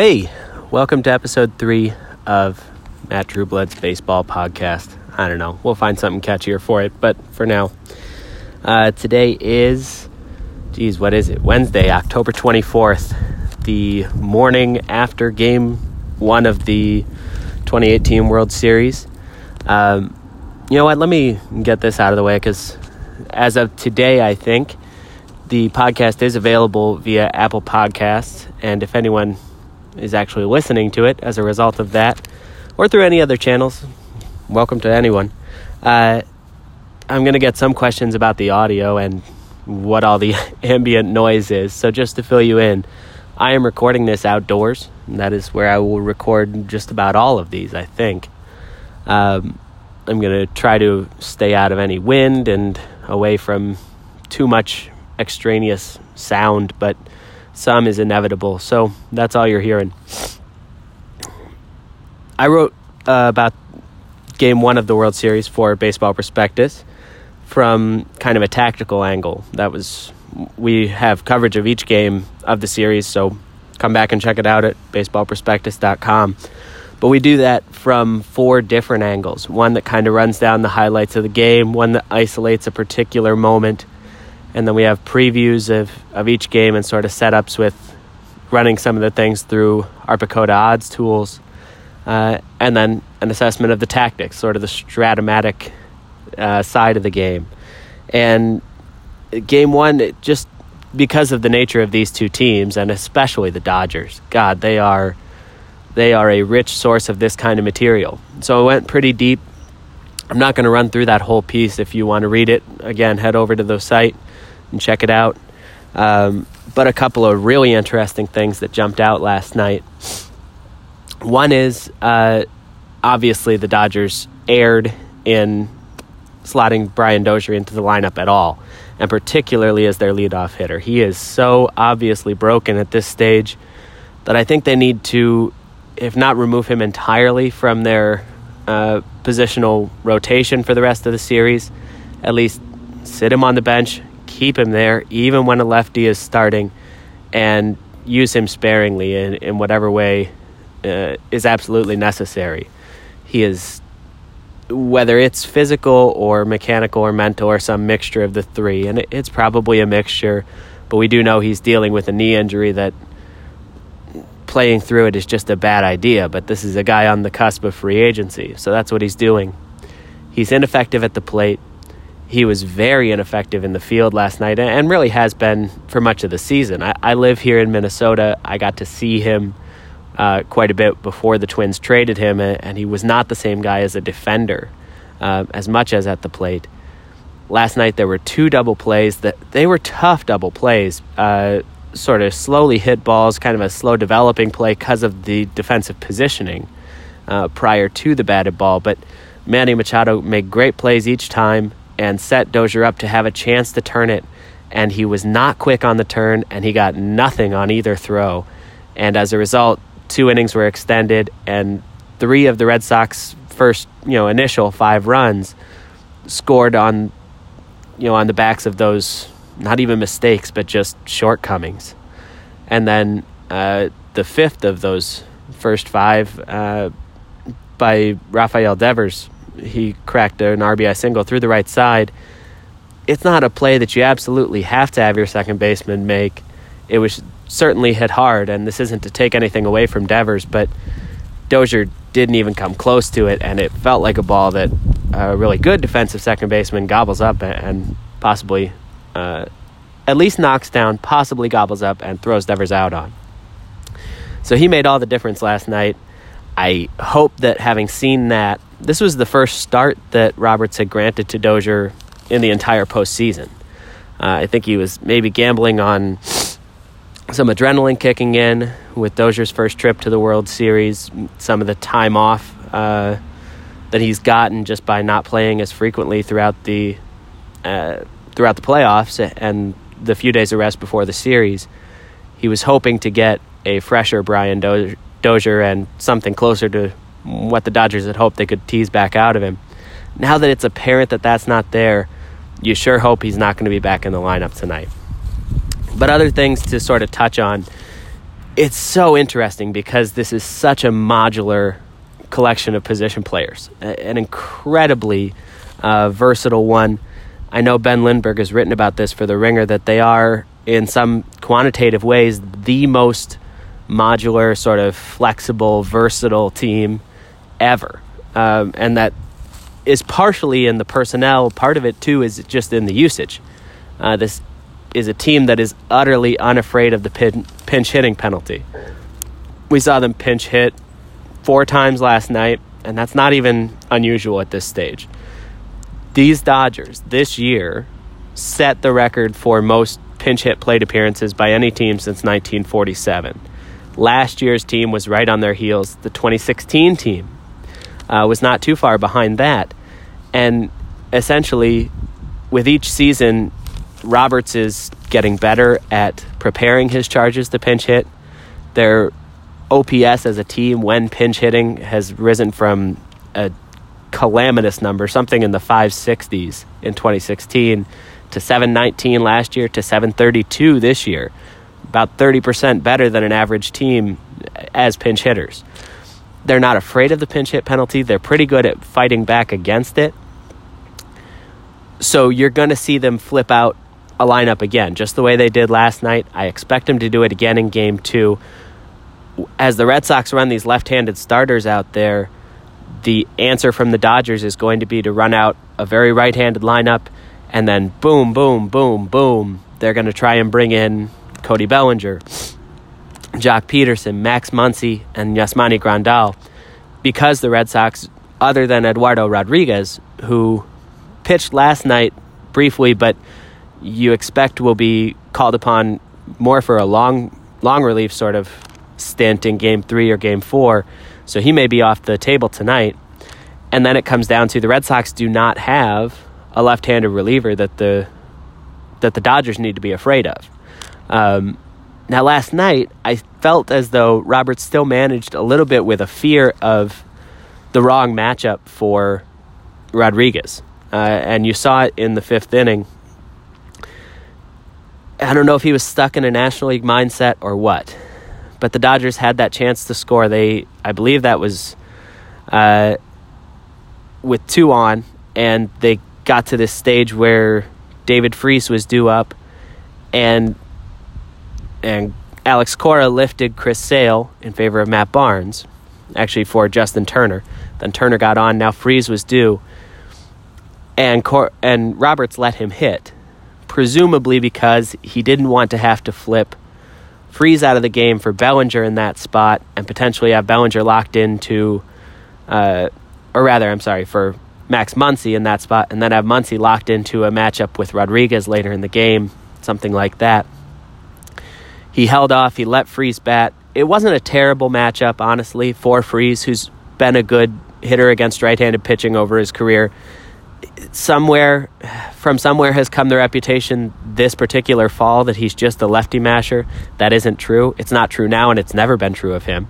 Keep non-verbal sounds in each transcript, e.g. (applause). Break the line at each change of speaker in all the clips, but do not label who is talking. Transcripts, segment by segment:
Hey, welcome to episode three of Matt Trueblood's baseball podcast. I don't know, we'll find something catchier for it, but for now, uh, today is, geez, what is it? Wednesday, October 24th, the morning after game one of the 2018 World Series. Um, you know what? Let me get this out of the way because as of today, I think the podcast is available via Apple Podcasts, and if anyone is actually listening to it as a result of that, or through any other channels. Welcome to anyone. Uh, I'm going to get some questions about the audio and what all the (laughs) ambient noise is. So, just to fill you in, I am recording this outdoors. that is where I will record just about all of these, I think. Um, I'm going to try to stay out of any wind and away from too much extraneous sound, but some is inevitable. So that's all you're hearing. I wrote uh, about game one of the World Series for Baseball Prospectus from kind of a tactical angle. That was, we have coverage of each game of the series, so come back and check it out at baseballprospectus.com. But we do that from four different angles one that kind of runs down the highlights of the game, one that isolates a particular moment and then we have previews of, of each game and sort of setups with running some of the things through our PECOTA odds tools, uh, and then an assessment of the tactics, sort of the Strat-O-Matic uh, side of the game. And game one, just because of the nature of these two teams, and especially the Dodgers, God, they are they are a rich source of this kind of material. So I went pretty deep. I'm not going to run through that whole piece. If you want to read it, again, head over to the site and check it out. Um, but a couple of really interesting things that jumped out last night. One is uh, obviously the Dodgers erred in slotting Brian Dozier into the lineup at all, and particularly as their leadoff hitter. He is so obviously broken at this stage that I think they need to, if not remove him entirely from their uh, positional rotation for the rest of the series, at least sit him on the bench, keep him there, even when a lefty is starting, and use him sparingly in, in whatever way uh, is absolutely necessary. He is, whether it's physical or mechanical or mental or some mixture of the three, and it, it's probably a mixture, but we do know he's dealing with a knee injury that playing through it is just a bad idea. But this is a guy on the cusp of free agency, so that's what he's doing. He's ineffective at the plate he was very ineffective in the field last night and really has been for much of the season. I, I live here in Minnesota. I got to see him uh, quite a bit before the Twins traded him, and he was not the same guy as a defender uh, as much as at the plate. Last night there were two double plays that they were tough double plays, uh, sort of slowly hit balls, kind of a slow developing play because of the defensive positioning uh, prior to the batted ball. But Manny Machado made great plays each time and set Dozier up to have a chance to turn it. And he was not quick on the turn, and he got nothing on either throw. And as a result, two innings were extended, and three of the Red Sox first, you know, initial five runs scored on, you know, on the backs of those not even mistakes, but just shortcomings. And then uh, the fifth of those first five uh, by Rafael Devers he cracked an RBI single through the right side. It's not a play that you absolutely have to have your second baseman make. It was certainly hit hard, and this isn't to take anything away from Devers, but Dozier didn't even come close to it, and it felt like a ball that a really good defensive second baseman gobbles up and possibly, uh, at least knocks down, possibly gobbles up and throws Devers out on. So he made all the difference last night. I hope that having seen that, this was the first start that Roberts had granted to Dozier in the entire postseason. Uh, I think he was maybe gambling on some adrenaline kicking in with Dozier's first trip to the World Series, some of the time off uh, that he's gotten just by not playing as frequently throughout the uh, throughout the playoffs and the few days of rest before the series. He was hoping to get a fresher Brian Dozier, Dozier and something closer to what the Dodgers had hoped they could tease back out of him. Now that it's apparent that that's not there, you sure hope he's not going to be back in the lineup tonight. But other things to sort of touch on. it's so interesting because this is such a modular collection of position players, an incredibly uh, versatile one. I know Ben Lindbergh has written about this for The Ringer that they are, in some quantitative ways, the most modular, sort of flexible, versatile team ever. Um, and that is partially in the personnel, part of it too is just in the usage. Uh, this is a team that is utterly unafraid of the pin, pinch hitting penalty. We saw them pinch hit four times last night, and that's not even unusual at this stage. These Dodgers this year set the record for most pinch hit plate appearances by any team since 1947. Last year's team was right on their heels. The 2016 team uh, was not too far behind that. And essentially, with each season, Roberts is getting better at preparing his charges to pinch hit. Their OPS as a team when pinch hitting has risen from a calamitous number, something in the 560s in 2016, to 719 last year to 732 this year. About 30% better than an average team as pinch hitters. They're not afraid of the pinch hit penalty. They're pretty good at fighting back against it. So you're going to see them flip out a lineup again, just the way they did last night. I expect them to do it again in game two. As the Red Sox run these left handed starters out there, the answer from the Dodgers is going to be to run out a very right handed lineup and then boom, boom, boom, boom. They're going to try and bring in Cody Bellinger, Joc Pederson, Max Muncy, and Yasmani Grandal because the Red Sox, other than Eduardo Rodriguez, who pitched last night briefly, but you expect will be called upon more for a long long relief sort of stint in game three or game four. So he may be off the table tonight. And then it comes down to the Red Sox do not have a left-handed reliever that the that the Dodgers need to be afraid of. Um, now, last night I felt as though Roberts still managed a little bit with a fear of the wrong matchup for Rodriguez, uh, and you saw it in the fifth inning I don't know if he was stuck in a National League mindset or what, but the Dodgers had that chance to score. They, I believe, that was uh, with two on, and they got to this stage where David Freese was due up, and and Alex Cora lifted Chris Sale in favor of Matt Barnes, actually for Justin Turner. Then Turner got on. Now Freese was due, and Cor- and Roberts let him hit presumably because he didn't want to have to flip Freese out of the game for Bellinger in that spot and potentially have Bellinger locked into, uh, or rather, I'm sorry, for Max Muncy in that spot, and then have Muncy locked into a matchup with Rodriguez later in the game, something like that. He held off, he let Freese bat. It wasn't a terrible matchup, honestly, for Freese, who's been a good hitter against right handed pitching over his career somewhere from somewhere has come the reputation this particular fall that he's just a lefty masher. That isn't true. It's not true now, and it's never been true of him.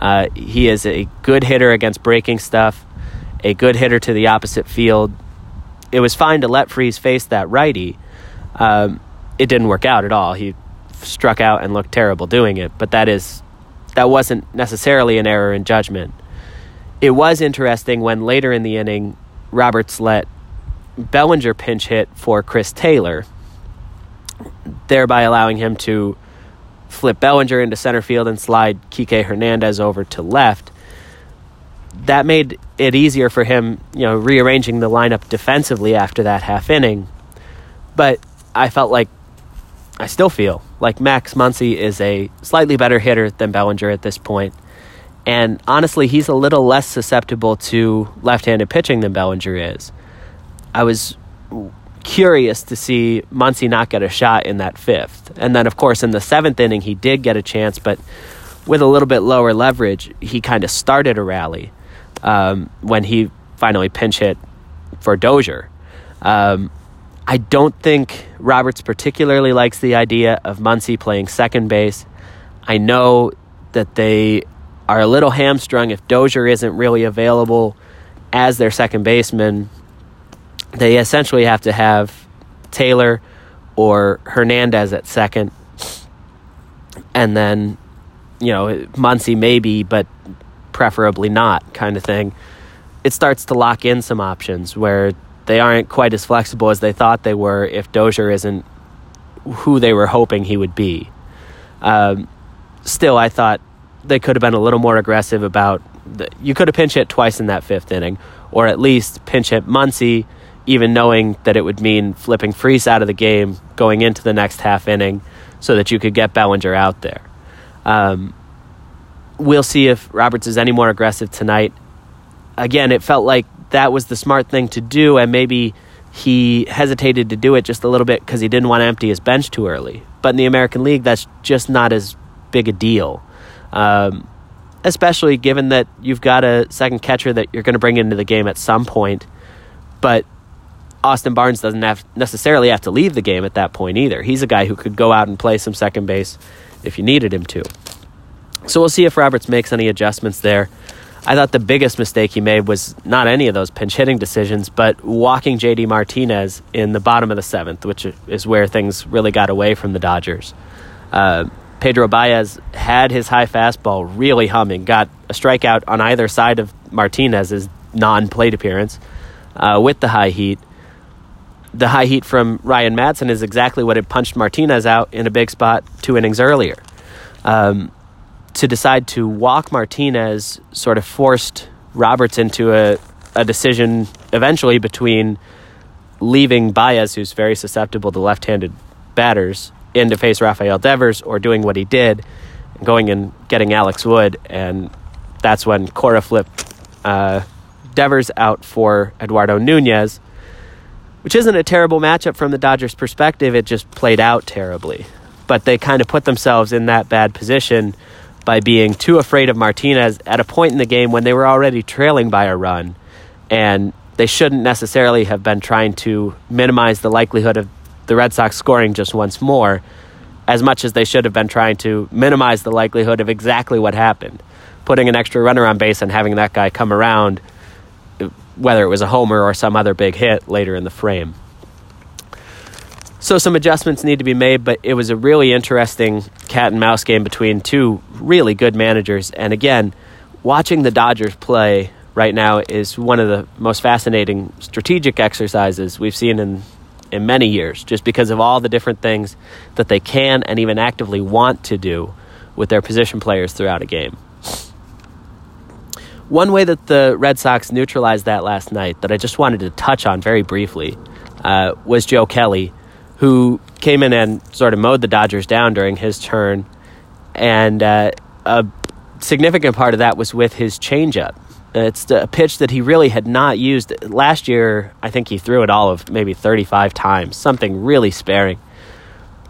Uh, he is a good hitter against breaking stuff, a good hitter to the opposite field. It was fine to let Freese face that righty. Um, it didn't work out at all. He struck out and looked terrible doing it, but that is that wasn't necessarily an error in judgment. It was interesting when later in the inning Roberts let Bellinger pinch hit for Chris Taylor, thereby allowing him to flip Bellinger into center field and slide Kike Hernandez over to left. That made it easier for him, you know, rearranging the lineup defensively after that half inning. But I felt like I still feel like Max Muncy is a slightly better hitter than Bellinger at this point. And honestly, he's a little less susceptible to left handed pitching than Bellinger is. I was curious to see Muncy not get a shot in that fifth. And then, of course, in the seventh inning, he did get a chance, but with a little bit lower leverage, he kind of started a rally um, when he finally pinch hit for Dozier. Um, I don't think Roberts particularly likes the idea of Muncy playing second base. I know that they are a little hamstrung if Dozier isn't really available as their second baseman. They essentially have to have Taylor or Hernandez at second, and then you know, Muncy maybe, but preferably not kind of thing, it starts to lock in some options where they aren't quite as flexible as they thought they were if Dozier isn't who they were hoping he would be. Um, still, I thought they could have been a little more aggressive about. The, you could have pinch hit twice in that fifth inning, or at least pinch hit Muncy, even knowing that it would mean flipping Freese out of the game going into the next half inning, so that you could get Bellinger out there. Um, we'll see if Roberts is any more aggressive tonight. Again, it felt like that was the smart thing to do, and maybe he hesitated to do it just a little bit because he didn't want to empty his bench too early. But in the American League, that's just not as big a deal, um, especially given that you've got a second catcher that you're going to bring into the game at some point. But Austin Barnes doesn't have necessarily have to leave the game at that point either. He's a guy who could go out and play some second base if you needed him to. So we'll see if Roberts makes any adjustments there. I thought the biggest mistake he made was not any of those pinch hitting decisions, but walking JD Martinez in the bottom of the seventh, which is where things really got away from the Dodgers. Uh, Pedro Baez had his high fastball really humming, got a strikeout on either side of Martinez's non plate appearance uh, with the high heat. The high heat from Ryan Madson is exactly what had punched Martinez out in a big spot two innings earlier. Um, to decide to walk Martinez sort of forced Roberts into a, a decision eventually between leaving Baez, who's very susceptible to left handed batters, in to face Rafael Devers, or doing what he did, going and getting Alex Wood. And that's when Cora flipped uh, Devers out for Eduardo Nunez, which isn't a terrible matchup from the Dodgers' perspective. It just played out terribly. But they kind of put themselves in that bad position by being too afraid of Martinez at a point in the game when they were already trailing by a run. And they shouldn't necessarily have been trying to minimize the likelihood of the Red Sox scoring just once more, as much as they should have been trying to minimize the likelihood of exactly what happened. Putting an extra runner on base and having that guy come around, whether it was a homer or some other big hit later in the frame. So some adjustments need to be made, but it was a really interesting cat and mouse game between two really good managers. And again, watching the Dodgers play right now is one of the most fascinating strategic exercises we've seen in in many years, just because of all the different things that they can and even actively want to do with their position players throughout a game. One way that the Red Sox neutralized that last night that I just wanted to touch on very briefly uh, was Joe Kelly, who came in and sort of mowed the Dodgers down during his turn. And uh, a significant part of that was with his changeup. It's a pitch that he really had not used. Last year, I think he threw it all of maybe 35 times, something really sparing.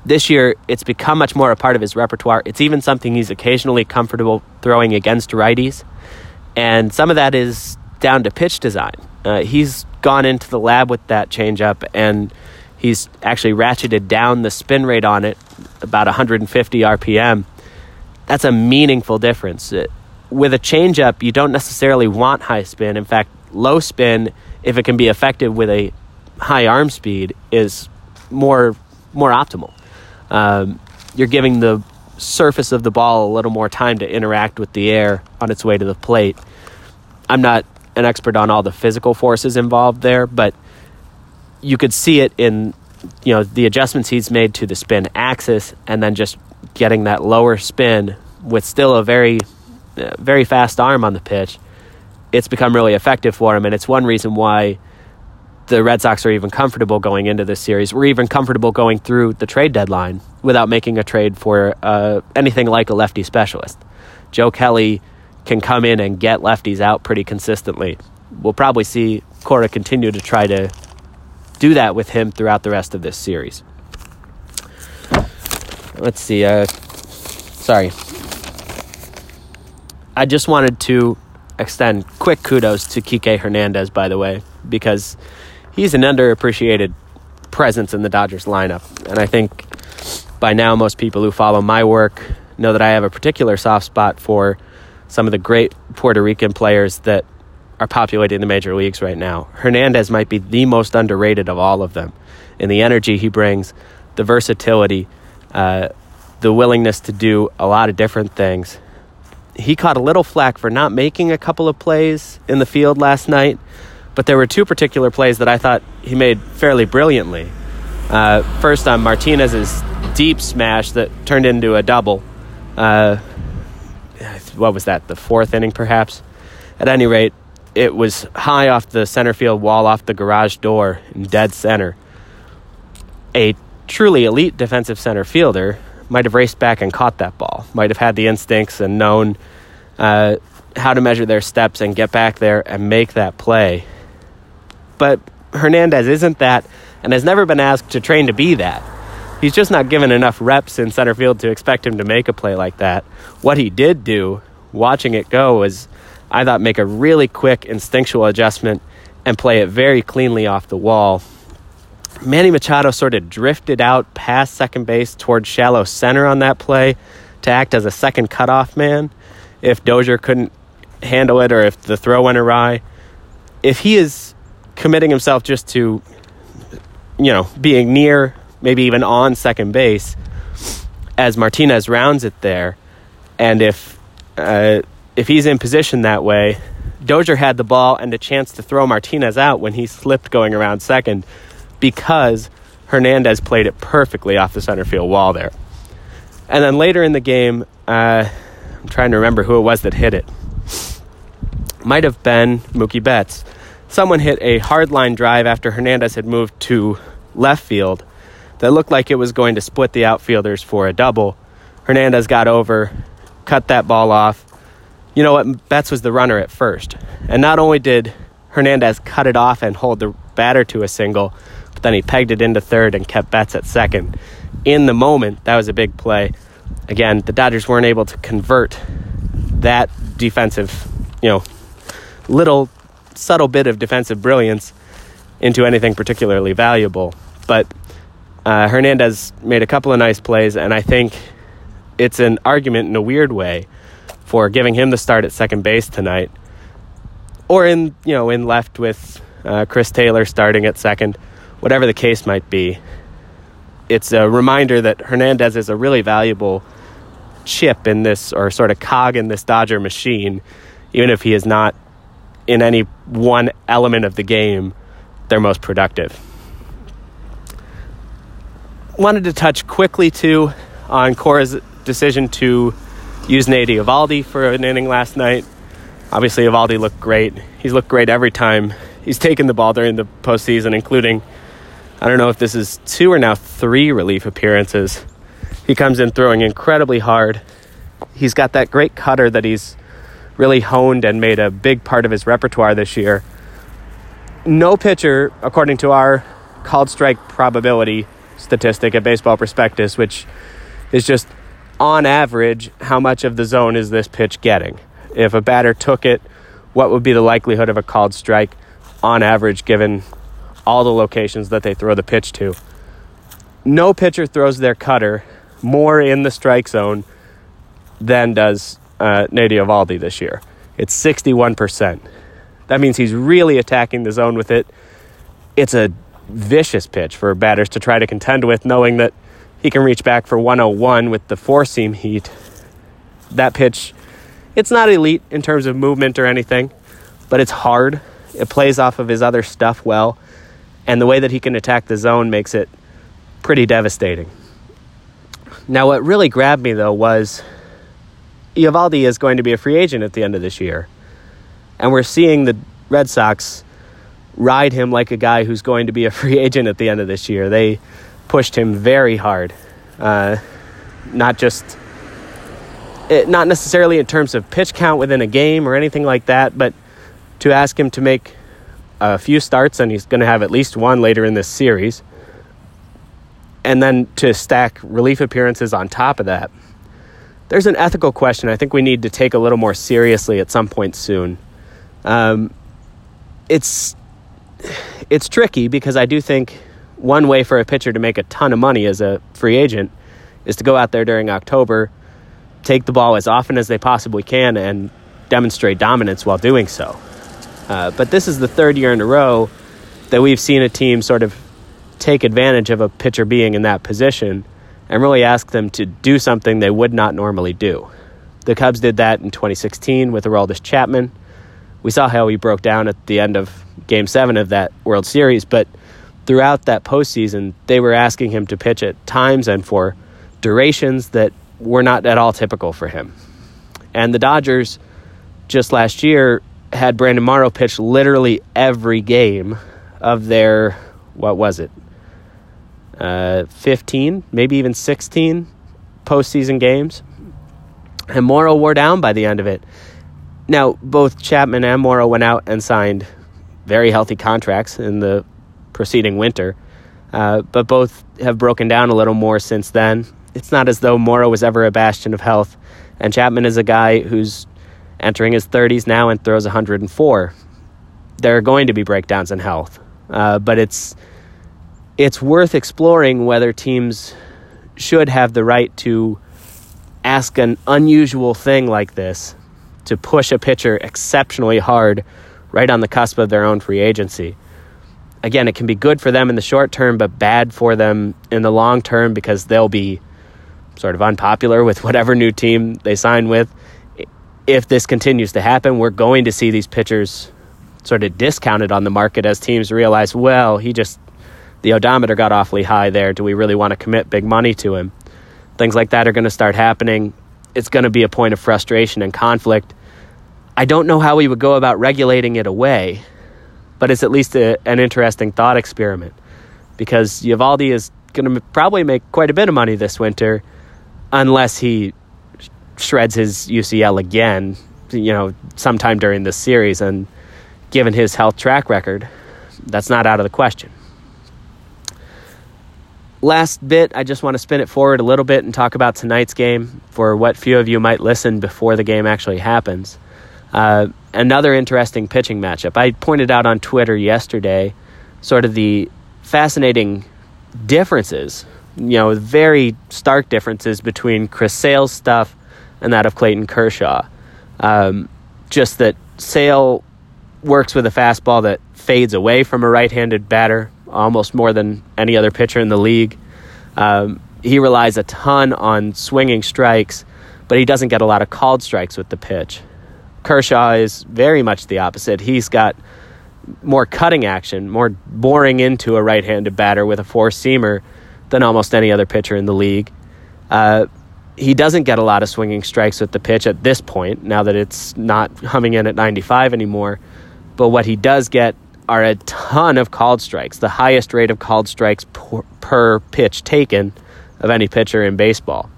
This year, it's become much more a part of his repertoire. It's even something he's occasionally comfortable throwing against righties. And some of that is down to pitch design. Uh, he's gone into the lab with that changeup and He's actually ratcheted down the spin rate on it about 150 RPM. That's a meaningful difference. With a changeup, you don't necessarily want high spin. In fact, low spin, if it can be effective with a high arm speed, is more more optimal. Um, you're giving the surface of the ball a little more time to interact with the air on its way to the plate. I'm not an expert on all the physical forces involved there, but you could see it in you know the adjustments he's made to the spin axis and then just getting that lower spin with still a very uh, very fast arm on the pitch it's become really effective for him and it's one reason why the Red Sox are even comfortable going into this series. We're even comfortable going through the trade deadline without making a trade for uh, anything like a lefty specialist. Joe Kelly can come in and get lefties out pretty consistently. We'll probably see Cora continue to try to do that with him throughout the rest of this series. Let's see. Uh, sorry. I just wanted to extend quick kudos to Kike Hernandez, by the way, because he's an underappreciated presence in the Dodgers lineup. And I think by now, most people who follow my work know that I have a particular soft spot for some of the great Puerto Rican players that are populating the major leagues right now. Hernandez might be the most underrated of all of them in the energy he brings, the versatility, uh, the willingness to do a lot of different things. He caught a little flack for not making a couple of plays in the field last night, but there were two particular plays that I thought he made fairly brilliantly. Uh, first on Martinez's deep smash that turned into a double. Uh, what was that? The fourth inning, perhaps. At any rate, it was high off the center field wall, off the garage door, in dead center. A truly elite defensive center fielder might have raced back and caught that ball, might have had the instincts and known uh, how to measure their steps and get back there and make that play. But Hernandez isn't that and has never been asked to train to be that. He's just not given enough reps in center field to expect him to make a play like that. What he did do, watching it go, was I thought make a really quick instinctual adjustment and play it very cleanly off the wall. Manny Machado sort of drifted out past second base towards shallow center on that play to act as a second cutoff man if Dozier couldn't handle it or if the throw went awry. If he is committing himself just to, you know, being near, maybe even on second base, as Martinez rounds it there, and if uh, if he's in position that way, Dozier had the ball and a chance to throw Martinez out when he slipped going around second because Hernandez played it perfectly off the center field wall there. And then later in the game, uh, I'm trying to remember who it was that hit it. Might have been Mookie Betts. Someone hit a hard line drive after Hernandez had moved to left field that looked like it was going to split the outfielders for a double. Hernandez got over, cut that ball off. You know what? Betts was the runner at first. And not only did Hernandez cut it off and hold the batter to a single, but then he pegged it into third and kept Betts at second. In the moment, that was a big play. Again, the Dodgers weren't able to convert that defensive, you know, little subtle bit of defensive brilliance into anything particularly valuable. But uh, Hernandez made a couple of nice plays, and I think it's an argument in a weird way for giving him the start at second base tonight, or in you know in left with uh, Chris Taylor starting at second, whatever the case might be. It's a reminder that Hernandez is a really valuable chip in this, or sort of cog in this Dodger machine, even if he is not in any one element of the game their most productive. Wanted to touch quickly too on Cora's decision to use Nate Eovaldi for an inning last night. Obviously, Eovaldi looked great. He's looked great every time he's taken the ball during the postseason, including, I don't know if this is two or now three relief appearances. He comes in throwing incredibly hard. He's got that great cutter that he's really honed and made a big part of his repertoire this year. No pitcher, according to our called strike probability statistic at Baseball Prospectus, which is just on average, how much of the zone is this pitch getting? If a batter took it, what would be the likelihood of a called strike on average given all the locations that they throw the pitch to? No pitcher throws their cutter more in the strike zone than does uh, Nate Eovaldi this year. It's 61%. That means he's really attacking the zone with it. It's a vicious pitch for batters to try to contend with, knowing that he can reach back for 101 with the four seam heat. That pitch, it's not elite in terms of movement or anything, but it's hard. It plays off of his other stuff well, and the way that he can attack the zone makes it pretty devastating. Now, what really grabbed me though was Eovaldi is going to be a free agent at the end of this year. And we're seeing the Red Sox ride him like a guy who's going to be a (laughs) free agent at the end of this year. They pushed him very hard. Uh, not just, it, not necessarily in terms of pitch count within a game or anything like that, but to ask him to make a few starts, and he's going to have at least one later in this series, and then to stack relief appearances on top of that there's an ethical question I think we need to take a little more seriously at some point soon. Um, it's it's tricky because I do think one way for a pitcher to make a ton of money as a free agent is to go out there during October, take the ball as often as they possibly can, and demonstrate dominance while doing so. Uh, but this is the third year in a row that we've seen a team sort of take advantage of a pitcher being in that position and really ask them to do something they would not normally do. The Cubs did that in 2016 with Aroldis Chapman. We saw how he broke down at the end of Game 7 of that World Series, but throughout that postseason, they were asking him to pitch at times and for durations that were not at all typical for him. And the Dodgers just last year had Brandon Morrow pitch literally every game of their, what was it, uh, 15, maybe even 16 postseason games. And Morrow wore down by the end of it. Now, both Chapman and Morrow went out and signed very healthy contracts in the preceding winter, uh, but both have broken down a little more since then. It's not as though Morrow was ever a bastion of health, and Chapman is a guy who's entering his 30s now and throws 104. There are going to be breakdowns in health, uh, but it's it's worth exploring whether teams should have the right to ask an unusual thing like this to push a pitcher exceptionally hard right on the cusp of their own free agency. Again, it can be good for them in the short term, but bad for them in the long term because they'll be sort of unpopular with (laughs) whatever new team they sign with. If this continues to happen, we're going to see these pitchers sort of discounted on the market as teams realize, well, he just, the odometer got awfully high there. Do we really want to commit big money to him? Things like that are going to start happening. It's going to be a point of frustration and conflict. I don't know how we would go about regulating it away, but it's at least a, an interesting thought experiment because Eovaldi is going to probably make quite a bit of money this winter unless he shreds his UCL again, you know, sometime during this series. And given his health track record, that's not out of the question. Last bit, I just want to spin it forward a little bit and talk about tonight's game for what few of you might listen before the game actually happens. Uh, another interesting pitching matchup. I pointed out on Twitter yesterday sort of the fascinating differences you know, very stark differences between Chris Sale's stuff and that of Clayton Kershaw. Um, just that Sale works with a fastball that fades away from a right handed batter almost more than any other pitcher in the league. Um, he relies a ton on swinging strikes, but he doesn't get a lot of called strikes with the pitch. Kershaw is very much the opposite. He's got more cutting action, more boring into a right handed batter with a four seamer than almost any other pitcher in the league. Uh, he doesn't get a lot of swinging strikes with the pitch at this point, now that it's not humming in at 95 anymore. But what he does get are a ton of called strikes, the highest rate of called strikes per, per pitch taken of any pitcher in baseball.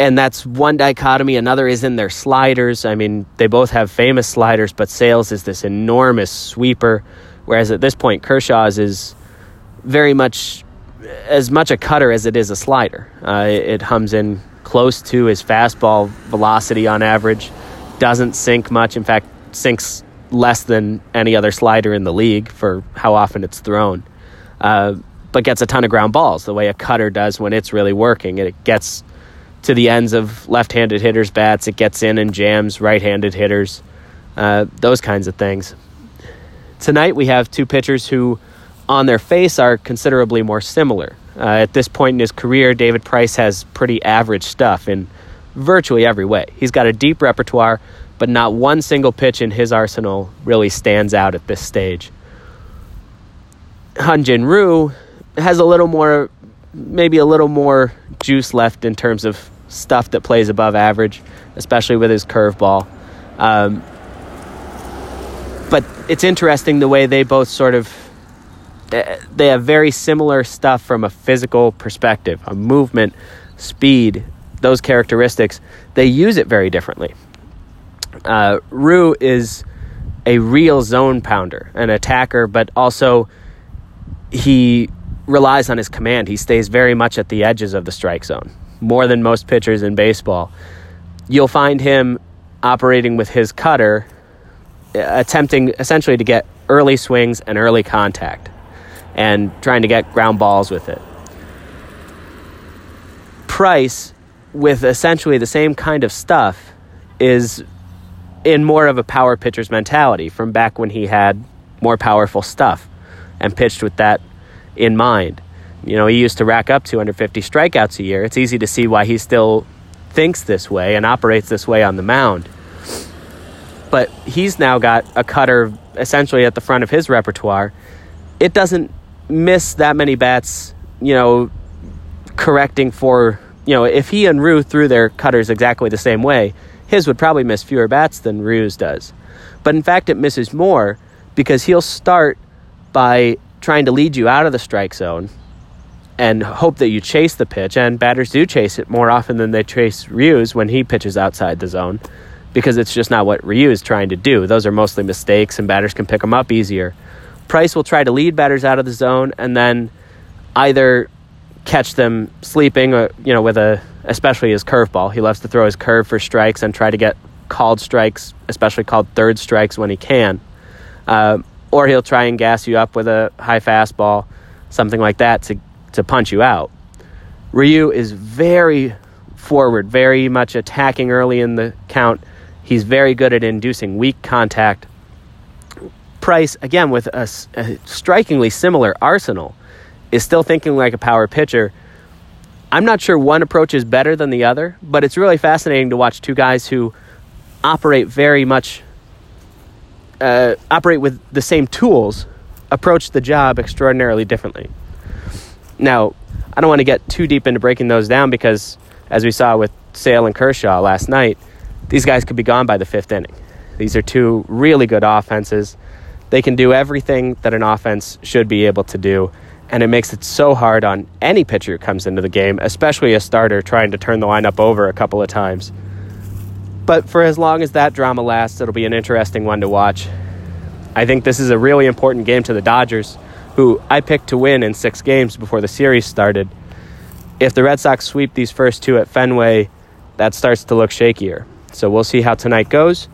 And that's one dichotomy. Another is in their sliders. I mean, they both have famous sliders, but Sale's is this enormous sweeper, whereas at this point, Kershaw's is very much as much a cutter as it is a slider. Uh, it, hums in close to his fastball velocity on average. Doesn't sink much. In fact, sinks less than any other slider in the league for how often it's thrown. Uh, but gets a ton of ground balls the way a cutter does when it's really working. It gets to the ends of left-handed hitters' bats. It gets in and jams right-handed hitters. Uh, those kinds of things. Tonight we have two pitchers who on their face are considerably more similar. Uh, at this point in his career, David Price has pretty average stuff in virtually every way. He's got a deep repertoire, but not one single pitch in his arsenal really stands out at this stage. Hyun-Jin Ryu has a little more, maybe a little more juice left in terms of stuff that plays above average, especially with his curveball. Um, but it's interesting the way they both sort of they have very similar stuff from a physical perspective, a movement, speed, those characteristics. They use it very differently. Uh, Ryu is a real zone pounder, an attacker, but also he relies on his command. He stays very much at the edges of the strike zone, more than most pitchers in baseball. You'll find him operating with his cutter, attempting essentially to get early swings and early contact and trying to get ground balls with it. Price, with essentially the same kind of stuff, is in more of a power pitcher's mentality from back when he had more powerful stuff and pitched with that in mind. You know, he used to rack up 250 strikeouts a year. It's easy to see why he still thinks this way and operates this way on the mound. But he's now got a cutter essentially at the front of his repertoire. It doesn't miss that many bats, you know, correcting for, you know, if he and Ryu threw their cutters exactly the same way, his would probably miss fewer bats than Ryu's does. But in fact, it misses more because he'll start by trying to lead you out of the strike zone and hope that you chase the pitch. And batters do chase it more often than they chase Ryu's when he pitches outside the zone because it's just not what Ryu is trying to do. Those are mostly mistakes, and batters can pick them up easier. Price will try to lead batters out of the zone and then either catch them sleeping, or, you know, with a especially his curveball. He loves to throw his curve for strikes and try to get called strikes, especially called third strikes when he can. Uh, or he'll try and gas you up with a high fastball, something like that to to punch you out. Ryu is very forward, very much attacking early in the count. He's very good at inducing weak contact. Price, again, with a, a strikingly similar arsenal, is still thinking like a power pitcher. I'm not sure one approach is better than the other, but it's really fascinating to watch two guys who operate very much uh, operate with the same tools approach the job extraordinarily differently. Now, I don't want to get too deep into breaking those down because, as we saw with Sale and Kershaw last night, these guys could be gone by the fifth inning. These are two really good offenses. They can do everything that an offense should be able to do, and it makes it so hard on any pitcher who comes into the game, especially a starter trying to turn the lineup over a couple of times. But for as long as that drama lasts, it'll be an interesting one to watch. I think this is a really important game to the Dodgers who I picked to win in six games before the series started. If the Red Sox sweep these first two at Fenway, that starts to look shakier. So we'll see how tonight goes.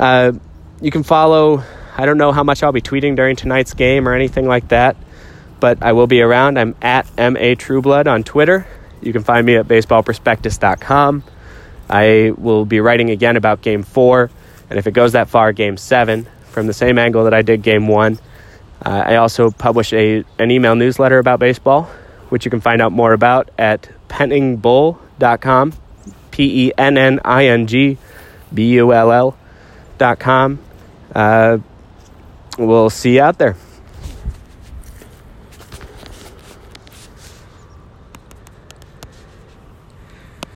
Uh, you can follow, I don't know how much I'll be tweeting during tonight's game or anything like that, but I will be around. I'm at MA Trueblood on Twitter. You can find me at baseballprospectus.com. I will be writing again about game four, and if it goes that far, game seven, from the same angle that I did game one. Uh, I also publish a, an email newsletter about baseball, which you can find out more about at penningbull.com, P E N N I N G B U L L.com. Uh, we'll see you out there.